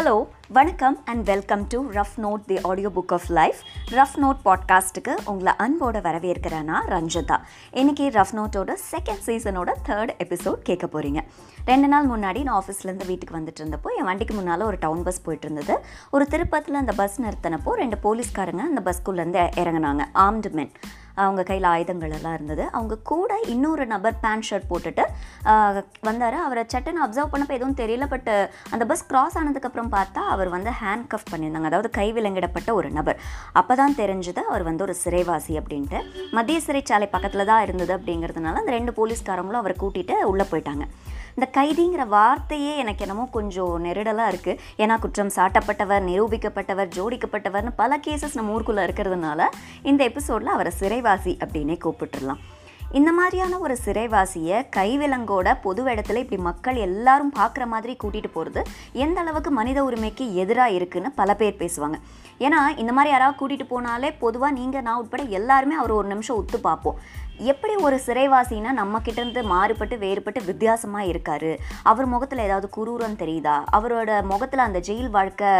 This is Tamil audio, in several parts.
ஹலோ வணக்கம் and welcome to rough note the audio book of life rough note பாட்காஸ்ட்டுக்கு உங்களை அன்போட வரவேற்கிறேன்னா ரஞ்சிதா. இன்றைக்கி ரஃப் நோட்டோட செகண்ட் சீசனோட தேர்ட் எபிசோட் கேட்க போகிறீங்க ரெண்டு நாள் முன்னாடி நான் ஆஃபீஸ்லேருந்து வீட்டுக்கு வந்துட்டு இருந்தப்போ என் வண்டிக்கு முன்னால் ஒரு டவுன் பஸ் போயிட்டு இருந்தது. ஒரு திருப்பத்தில் அந்த பஸ் நிறுத்தினப்போ ரெண்டு போலீஸ்காரங்க அந்த பஸ்குள்ளேருந்து இறங்குனாங்க. ஆர்ம்டு மென் அவங்க கையில் ஆயுதங்கள் எல்லாம் இருந்தது. அவங்க கூட இன்னொரு நபர் பேண்ட் ஷர்ட் போட்டுட்டு வந்தார். அவரை சட்டுன்னு அப்சர்வ் பண்ணப்போ எதுவும் தெரியல பட் அந்த பஸ் கிராஸ் ஆனதுக்கப்புறம் பார்த்தா அவர் வந்து ஹேண்ட் கஃப் பண்ணியிருந்தாங்க. அதாவது கை விலங்கிடப்பட்ட ஒரு நபர். அப்போ தான் தெரிஞ்சது அவர் வந்து ஒரு சிறைவாசி அப்படின்ட்டு. மத்திய சிறைச்சாலை பக்கத்தில் தான் இருந்தது அப்படிங்கிறதுனால அந்த ரெண்டு போலீஸ்காரங்களும் அவரை கூட்டிகிட்டு உள்ளே போயிட்டாங்க. இந்த கைதிங்கிற வார்த்தையே எனக்கு என்னமோ கொஞ்சம் நெருடலாக இருக்குது ஏன்னா குற்றம் சாட்டப்பட்டவர் நிரூபிக்கப்பட்டவர் ஜோடிக்கப்பட்டவர்னு பல கேசஸ் நம்ம ஊருக்குள்ளே இருக்கிறதுனால இந்த எபிசோடில் அவரை சிறைவாசி அப்படின்னே கூப்பிட்டுடலாம். இந்த மாதிரியான ஒரு சிறைவாசியை கைவிலங்கோட பொது இடத்துல இப்படி மக்கள் எல்லாரும் பார்க்குற மாதிரி கூட்டிகிட்டு போகிறது எந்த அளவுக்கு மனித உரிமைக்கு எதிராக இருக்குன்னு பல பேர் பேசுவாங்க. ஏன்னா இந்த மாதிரி யாராவது கூட்டிகிட்டு போனாலே பொதுவாக நீங்கள் நான் உட்பட எல்லாருமே அவர் ஒரு நிமிஷம் ஒத்து பார்ப்போம். எப்படி ஒரு சிறைவாசினா நம்ம இருந்து மாறுபட்டு வேறுபட்டு வித்தியாசமாக இருக்காரு? அவர் முகத்தில் ஏதாவது குரூரம் தெரியுதா? அவரோட முகத்தில் அந்த ஜெயில் வாழ்க்கை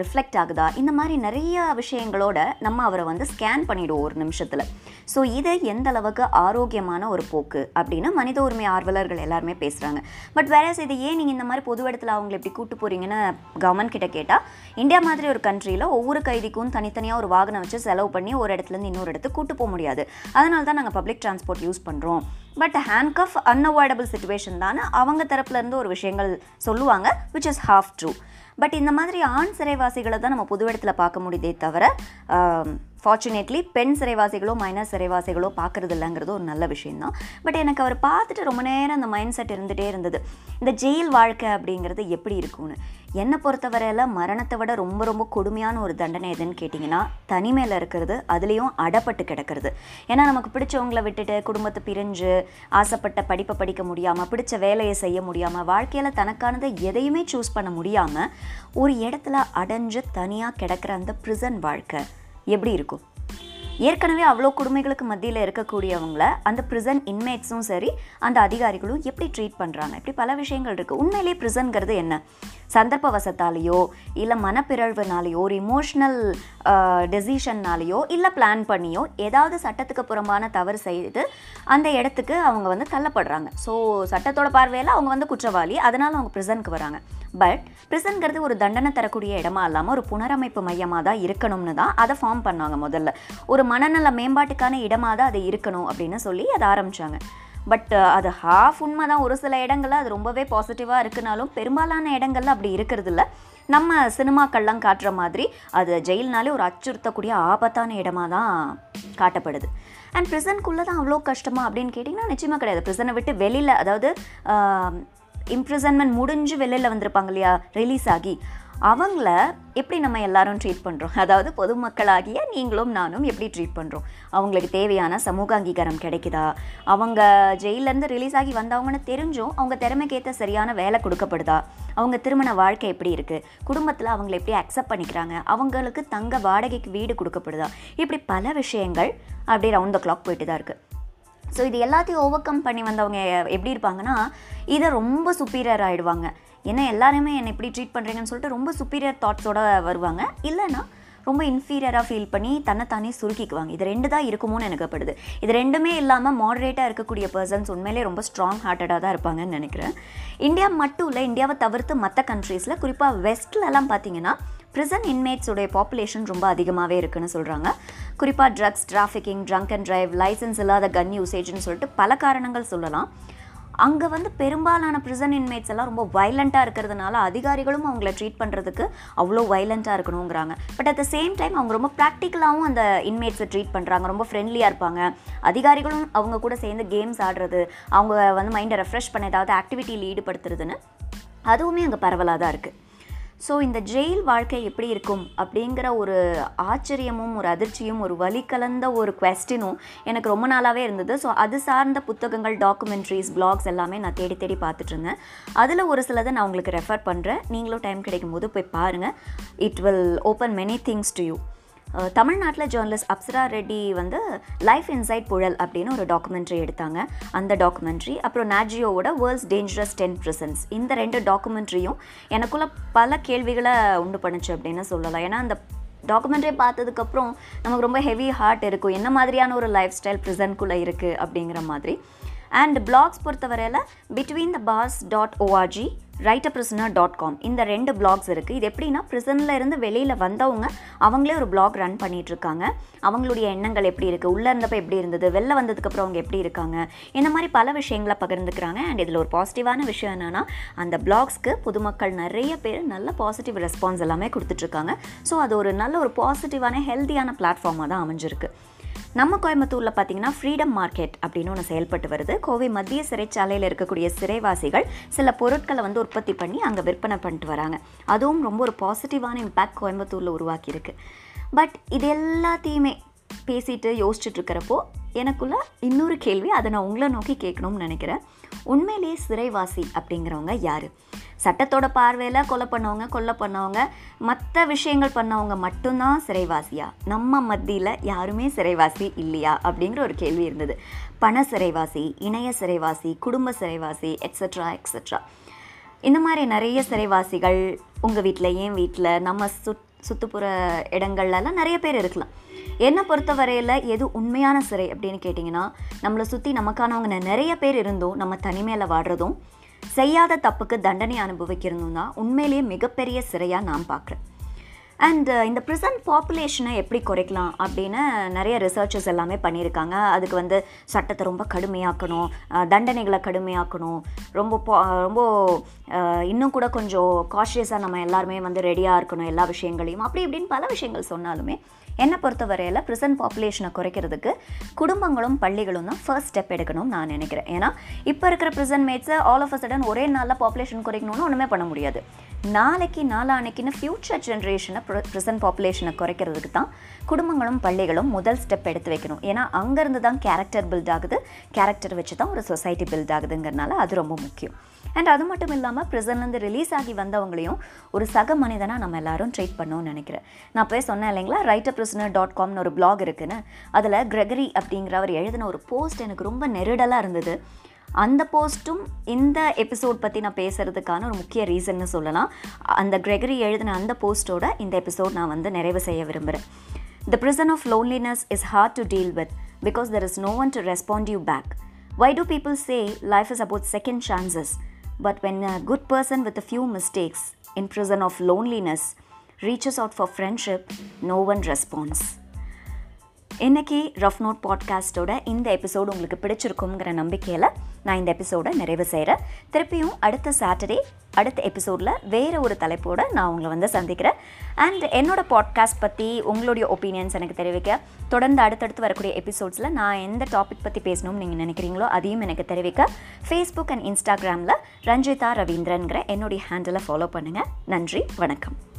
ரிஃப்ளெக்ட் ஆகுதா? இந்த மாதிரி நிறைய விஷயங்களோட நம்ம அவரை வந்து ஸ்கேன் பண்ணிவிடுவோம் ஒரு நிமிஷத்தில். ஸோ இது எந்த அளவுக்கு ஆரோக்கியமான ஒரு போக்கு அப்படின்னு மனித உரிமை ஆர்வலர்கள் எல்லாருமே பேசுகிறாங்க பட் வேற இது ஏன் நீங்கள் இந்த மாதிரி பொது இடத்துல அவங்களை எப்படி கூட்டு போகிறீங்கன்னு கவர்மெண்ட் கிட்ட கேட்டால் இந்தியா மாதிரி ஒரு கண்ட்ரியில் ஒவ்வொரு கைதிக்கும் தனித்தனியாக ஒரு வாகனம் வச்சு செலவு பண்ணி ஒரு இடத்துலேருந்து இன்னொரு இடத்துக்கு கூட்டு போக முடியாது. அதனால தான் நாங்கள் பப்ளிக் டிரான்ஸ்போர்ட் யூஸ் பண்ணுறோம் பட் ஹேண்ட்கஃப் அன்அவாய்டபிள் சுச்சுவேஷன் தானே அவங்க தரப்புலேருந்து ஒரு விஷயங்கள் சொல்லுவாங்க which is half true but இந்த மாதிரி ஆண் சிறைவாசிகளை தான் நம்ம புது இடத்துல பார்க்க முடியுதே தவிர ஃபார்ச்சுனேட்லி பெண் சிறைவாசிகளோ மைனர் சிறைவாசிகளோ பார்க்குறது இல்லைங்கிறது ஒரு நல்ல விஷயந்தான் பட் எனக்கு அவர் பார்த்துட்டு ரொம்ப நேரம் அந்த மைண்ட் செட் இருந்துகிட்டே இருந்தது. இந்த ஜெயில் வாழ்க்கை அப்படிங்கிறது எப்படி இருக்கும்னு? என்னை பொறுத்தவரையில் மரணத்தை விட ரொம்ப ரொம்ப கொடுமையான ஒரு தண்டனை எதுன்னு கேட்டிங்கன்னா தனிமையில் இருக்கிறது அதுலேயும் அடப்பட்டு கிடக்கிறது. ஏன்னா நமக்கு பிடிச்சவங்களை விட்டுட்டு குடும்பத்தை பிரிஞ்சு ஆசைப்பட்ட படிப்பை படிக்க முடியாமல் பிடிச்ச வேலையை செய்ய முடியாமல் வாழ்க்கையில் தனக்கானதை எதையுமே சூஸ் பண்ண முடியாமல் ஒரு இடத்துல அடைஞ்சு தனியாக கிடக்கிற அந்த ப்ரிசன் வாழ்க்கை. எப்படி இருக்கும்? ஏற்கனவே அவ்வளோ கொடுமைகளுக்கு மத்தியில் இருக்கக்கூடியவங்கள அந்த ப்ரிசன் இன்மேட்ஸும் சரி அந்த அதிகாரிகளும் எப்படி ட்ரீட் பண்ணுறாங்க இப்படி பல விஷயங்கள் இருக்குது உண்மையிலே ப்ரிசன்கிறது என்ன? சந்தர்ப்ப வசத்தாலேயோ இல்லை மனப்பிறழ்வுனாலேயோ ஒரு இமோஷ்னல் டெசிஷன்னாலேயோ இல்லை பிளான் பண்ணியோ ஏதாவது சட்டத்துக்கு புறம்பான தவறு செய்து அந்த இடத்துக்கு அவங்க வந்து தள்ளப்படுறாங்க. ஸோ சட்டத்தோட பார்வையில் அவங்க வந்து குற்றவாளி. அதனால் அவங்க ப்ரிசனுக்கு வராங்க. பட் ப்ரிசன்கிறது ஒரு தண்டனை தரக்கூடிய இடமா இல்லாமல் ஒரு புனரமைப்பு மையமாக தான் இருக்கணும்னு தான் அதை ஃபார்ம் பண்ணாங்க முதல்ல. ஒரு மனநல மேம்பாட்டுக்கான இடமாக தான் அது இருக்கணும் அப்படின்னு சொல்லி அதை ஆரம்பித்தாங்க பட் அது ஹாஃப் உண்மை தான் ஒரு சில இடங்களில் அது ரொம்பவே பாசிட்டிவாக இருக்குனாலும் பெரும்பாலான இடங்கள்ல அப்படி இருக்கிறது இல்லை நம்ம சினிமாக்கள்லாம் காட்டுற மாதிரி அது ஜெயில்னாலே ஒரு அச்சுறுத்தக்கூடிய ஆபத்தான இடமா தான் காட்டப்படுது. அண்ட் ப்ரிசன்குள்ளே தான் அவ்வளோ கஷ்டமா அப்படின்னு கேட்டிங்கன்னா நிச்சயமாக கிடையாது. ப்ரிசனை விட்டு வெளியில் அதாவது இம்ப்ரிசன்மெண்ட் முடிஞ்சு வெளியில் வந்திருப்பாங்க இல்லையா ரிலீஸ் ஆகி. அவங்கள எப்படி நம்ம எல்லாரும் ட்ரீட் பண்ணுறோம் அதாவது பொதுமக்களாகிய நீங்களும் நானும் எப்படி ட்ரீட் பண்ணுறோம் அவங்களுக்கு தேவையான சமூக அங்கீகாரம் கிடைக்குதா? அவங்க ஜெயிலேருந்து ரிலீஸ் ஆகி வந்தவங்கன்னு தெரிஞ்சும் அவங்க திறமைக்கேற்ற சரியான வேலை கொடுக்கப்படுதா? அவங்க திருமண வாழ்க்கை எப்படி இருக்குது குடும்பத்தில் அவங்கள எப்படி அக்செப்ட் பண்ணிக்கிறாங்க? அவங்களுக்கு தங்க வாடகைக்கு வீடு கொடுக்கப்படுதா? இப்படி பல விஷயங்கள் அப்படியே ரவுண்ட் த கிளாக் போயிட்டு தான் இருக்குது ஸோ இது எல்லாத்தையும் ஓவர் கம் பண்ணி வந்தவங்க எப்படி இருப்பாங்கன்னா இதை ரொம்ப சுப்பீரியர் ஆகிடுவாங்க ஏன்னா எல்லாருமே என்னை எப்படி ட்ரீட் பண்ணுறீங்கன்னு சொல்லிட்டு ரொம்ப சுப்பீரியர் தாட்ஸோடு வருவாங்க. இல்லைன்னா ரொம்ப இன்ஃபீரியராக ஃபீல் பண்ணி தன்னைத்தானே சுருக்கிக்குவாங்க. இது ரெண்டு தான் இருக்குமோன்னு எனக்குப்படுது இது ரெண்டுமே இல்லாமல் மாடரேட்டாக இருக்கக்கூடிய பர்சன்ஸ் உண்மையிலே ரொம்ப ஸ்ட்ராங் ஹார்ட்டடாக தான் இருப்பாங்கன்னு நினைக்கிறேன். இந்தியா மட்டும் இல்லை இந்தியாவை தவிர்த்து மற்ற கண்ட்ரீஸில் குறிப்பாக வெஸ்ட்லலாம் பார்த்தீங்கன்னா ப்ரிசன் இன்மேட்ஸோடைய பாப்புலேஷன் ரொம்ப அதிகமாகவே இருக்குன்னு சொல்கிறாங்க குறிப்பாக drugs trafficking drunk and drive licence இல்லாத கன் யூசேஜ்னு சொல்லிட்டு பல காரணங்கள் சொல்லலாம். அங்கே வந்து பெரும்பாலான ப்ரிசன் இன்மேட்ஸ் எல்லாம் ரொம்ப வைலண்ட்டாக இருக்கிறதுனால அதிகாரிகளும் அவங்கள ட்ரீட் பண்ணுறதுக்கு அவ்வளோ வைலண்ட்டாக இருக்கணுங்கிறாங்க but at the same time அவங்க ரொம்ப ப்ராக்டிக்கலாகவும் அந்த இன்மேட்ஸை ட்ரீட் பண்ணுறாங்க ரொம்ப ஃப்ரெண்ட்லியாக இருப்பாங்க. அதிகாரிகளும் அவங்க கூட சேர்ந்து கேம்ஸ் ஆடுறது அவங்க வந்து மைண்டை ரெஃப்ரெஷ் பண்ண ஏதாவது ஆக்டிவிட்டியில் ஈடுபடுத்துறதுன்னு அதுவுமே அங்கே பரவலாக தான் இருக்குது ஸோ இந்த ஜெயில் வாழ்க்கை எப்படி இருக்கும் அப்படிங்கிற ஒரு ஆச்சரியமும் ஒரு அதிர்ச்சியும் ஒரு வலி கலந்த ஒரு கொஸ்டினும் எனக்கு ரொம்ப நாளாகவே இருந்தது. ஸோ அது சார்ந்த புத்தகங்கள் டாக்குமெண்ட்ரிஸ் பிளாக்ஸ் எல்லாமே நான் தேடி தேடி பார்த்துட்டு இருந்தேன். அதில் ஒரு சிலதை நான் உங்களுக்கு ரெஃபர் பண்ணுறேன் நீங்களும் டைம் கிடைக்கும் போது போய் பாருங்கள் it will open many things to you தமிழ்நாட்டில் ஜேர்னலிஸ்ட் அப்சரா ரெட்டி வந்து லைஃப் இன்சைட் புழல் அப்படின்னு ஒரு டாக்குமெண்ட்ரி எடுத்தாங்க. அந்த டாக்குமெண்ட்ரி அப்புறம் நாஜியோவோட வேர்ல்ட்ஸ் டேஞ்சரஸ் டென் ப்ரிசன்ஸ் இந்த ரெண்டு டாக்குமெண்ட்ரியும் எனக்குள்ள பல கேள்விகளை உண்டு பண்ணுச்சு அப்படின்னு சொல்லலாம். ஏன்னா அந்த டாக்குமெண்ட்ரி பார்த்ததுக்கப்புறம் நமக்கு ரொம்ப ஹெவி ஹார்ட் இருக்கும். என்ன மாதிரியான ஒரு லைஃப் ஸ்டைல் ப்ரிசன்ட்குள்ளே இருக்குது அப்படிங்கிற மாதிரி. அண்ட் பிளாக்ஸ் பொறுத்தவரையில் between the pass dot ORG writer prisoner dot com இந்த ரெண்டு பிளாக்ஸ் இருக்குது இது எப்படின்னா ப்ரிசனில் இருந்து வெளியில் வந்தவங்க அவங்களே ஒரு பிளாக் ரன் பண்ணிகிட்ருக்காங்க அவங்களுடைய எண்ணங்கள் எப்படி இருக்குது உள்ளே இருந்தப்போ எப்படி இருந்தது? வெளில வந்ததுக்கப்புறம் அவங்க எப்படி இருக்காங்க? இந்த மாதிரி பல விஷயங்களை பகிர்ந்துக்கிறாங்க. அண்ட் இதில் ஒரு பாசிட்டிவான விஷயம் என்னென்னா அந்த பிளாக்ஸ்க்கு பொதுமக்கள் நிறைய பேர் நல்ல பாசிட்டிவ் ரெஸ்பான்ஸ் எல்லாமே கொடுத்துட்ருக்காங்க ஸோ அது ஒரு நல்ல ஒரு பாசிட்டிவான ஹெல்த்தியான பிளாட்ஃபார்மாக தான் அமைஞ்சிருக்கு. நம்ம கோயம்புத்தூரில் பார்த்தீங்கன்னா ஃப்ரீடம் மார்க்கெட் அப்படின்னு ஒன்று செயல்பட்டு வருது. கோவை மத்திய சிறைச்சாலையில் இருக்கக்கூடிய சிறைவாசிகள் சில பொருட்களை வந்து உற்பத்தி பண்ணி அங்கே விற்பனை பண்ணிட்டு வராங்க. அதுவும் ரொம்ப ஒரு பாசிட்டிவான இம்பேக்ட் கோயம்புத்தூரில் உருவாக்கியிருக்கு. பட் இது எல்லாத்தையுமே பேசிட்டு யோசிச்சுட்டு இருக்கிறப்போ எனக்குள்ள இன்னொரு கேள்வி அதை நான் உங்களை நோக்கி கேட்கணும்னு நினைக்கிறேன். உண்மையிலேயே சிறைவாசி அப்படிங்கிறவங்க யார்? சட்டத்தோட பார்வையில் கொலை பண்ணவங்க கொல்ல பண்ணவங்க மற்ற விஷயங்கள் பண்ணவங்க மட்டும்தான் சிறைவாசியா? நம்ம மத்தியில் யாருமே சிறைவாசி இல்லையா? அப்படிங்கிற ஒரு கேள்வி இருந்தது. பண சிறைவாசி இணைய சிறைவாசி குடும்ப சிறைவாசி எக்ஸட்ரா எக்ஸட்ரா இந்த மாதிரி நிறைய சிறைவாசிகள் உங்கள் வீட்டில் ஏன் வீட்டில் நம்ம சுத் சுற்றுப்புற இடங்கள்லலாம் நிறைய பேர் இருக்கலாம். என்னை பொறுத்த வரையில் எது உண்மையான சிறை அப்படின்னு கேட்டிங்கன்னா நம்மளை சுற்றி நமக்கானவங்க நிறைய பேர் இருந்தும் நம்ம தனிமையில் வாடுறதும் செய்யாத தப்புக்கு தண்டனை அனுபவிக்கிறதும் தான் உண்மையிலேயே மிகப்பெரிய சிறையாக நான் பார்க்குறேன். அண்ட் uh, இந்த ப்ரிசன்ட் பாப்புலேஷனை எப்படி குறைக்கலாம் அப்படின்னு நிறைய ரிசர்ச்சஸ் எல்லாமே பண்ணியிருக்காங்க. அதுக்கு வந்து சட்டத்தை ரொம்ப கடுமையாக்கணும் தண்டனைகளை கடுமையாக்கணும். ரொம்ப பா- ரொம்ப இன்னும் கூட கொஞ்சம் காஷியஸாக நம்ம எல்லாருமே வந்து ரெடியாக இருக்கணும் எல்லா விஷயங்களையும். அப்படி இப்படின்னு பல விஷயங்கள் சொன்னாலுமே என்னை பொறுத்த வரையில் பாப்புலேஷனை குறைக்கிறதுக்கு குடும்பங்களும் பள்ளிகளும் தான் ஃபர்ஸ்ட் ஸ்டெப் எடுக்கணும்னு நான் நினைக்கிறேன். ஏன்னா இப்போ இருக்கிற ப்ரிசன் மேட்ஸை ஆல் ஆஃப் அ சடன் ஒரே நாளில் பாப்புலேஷன் குறைக்கணும்னு ஒன்றுமே பண்ண முடியாது. நாளைக்கு நாளானைக்குன்னு ஃப்யூச்சர் ஜென்ரேஷனை ப்ரிசன்ட் பாப்புலேஷனை குறைக்கிறதுக்கு தான் குடும்பங்களும் பள்ளிகளும் முதல் ஸ்டெப் எடுத்து வைக்கணும். ஏன்னா அங்கேருந்து தான் கேரக்டர் பில்ட் ஆகுது. கேரக்டர் வச்சு தான் ஒரு சொசைட்டி பில்ட் ஆகுதுங்கிறனால அது ரொம்ப முக்கியம். அண்ட் அது மட்டும் இல்லாமல் ப்ரிசன்லேருந்து ரிலீஸ் ஆகி வந்தவங்களையும் ஒரு சக மனிதனாக நம்ம எல்லாரும் ட்ரீட் பண்ணணும்னு நினைக்கிறேன். நான் போய் சொன்னேன் இல்லைங்களா ரைட்டர் பிரிசனர் டாட் காம்னு ஒரு பிளாக் இருக்குன்னு. அதில் கிரெகரி அப்படிங்கிறவர் எழுதின ஒரு போஸ்ட் எனக்கு ரொம்ப நெருடலாக இருந்தது. அந்த போஸ்ட்டும் இந்த எபிசோட் பற்றி நான் பேசுகிறதுக்கான ஒரு முக்கிய ரீசன்னு சொல்லலாம் அந்த கிரெகரி எழுதின அந்த போஸ்ட்டோட இந்த எபிசோட் நான் வந்து நிறைவு செய்ய விரும்புகிறேன் the prison of loneliness is hard to deal with because there is no one to respond you back why do people say life is about second chances but when a good person with a few mistakes in prison of loneliness reaches out for friendship no one responds இன்னைக்கு ரஃப் நோட் பாட்காஸ்ட்டோட இந்த எபிசோடு உங்களுக்கு பிடிச்சிருக்குங்கிற நம்பிக்கையில் நான் இந்த எபிசோடை நிறைவு செய்கிறேன் திருப்பியும் அடுத்த சாட்டர்டே அடுத்த எபிசோடில் வேறு ஒரு தலைப்போடு நான் உங்களை வந்து சந்திக்கிறேன். அண்ட் என்னோடய பாட்காஸ்ட் பற்றி உங்களுடைய ஒப்பீனியன்ஸ் எனக்கு தெரிவிக்க தொடர்ந்து அடுத்தடுத்து வரக்கூடிய எபிசோட்ஸில் நான் எந்த டாபிக் பற்றி பேசணும்னு நீங்கள் நினைக்கிறீங்களோ அதையும் எனக்கு தெரிவிக்க ஃபேஸ்புக் அண்ட் இன்ஸ்டாகிராமில் ரஞ்சிதா ரவீந்திரன்கிற என்னுடைய ஹேண்டிலை ஃபாலோ பண்ணுங்கள் நன்றி வணக்கம்.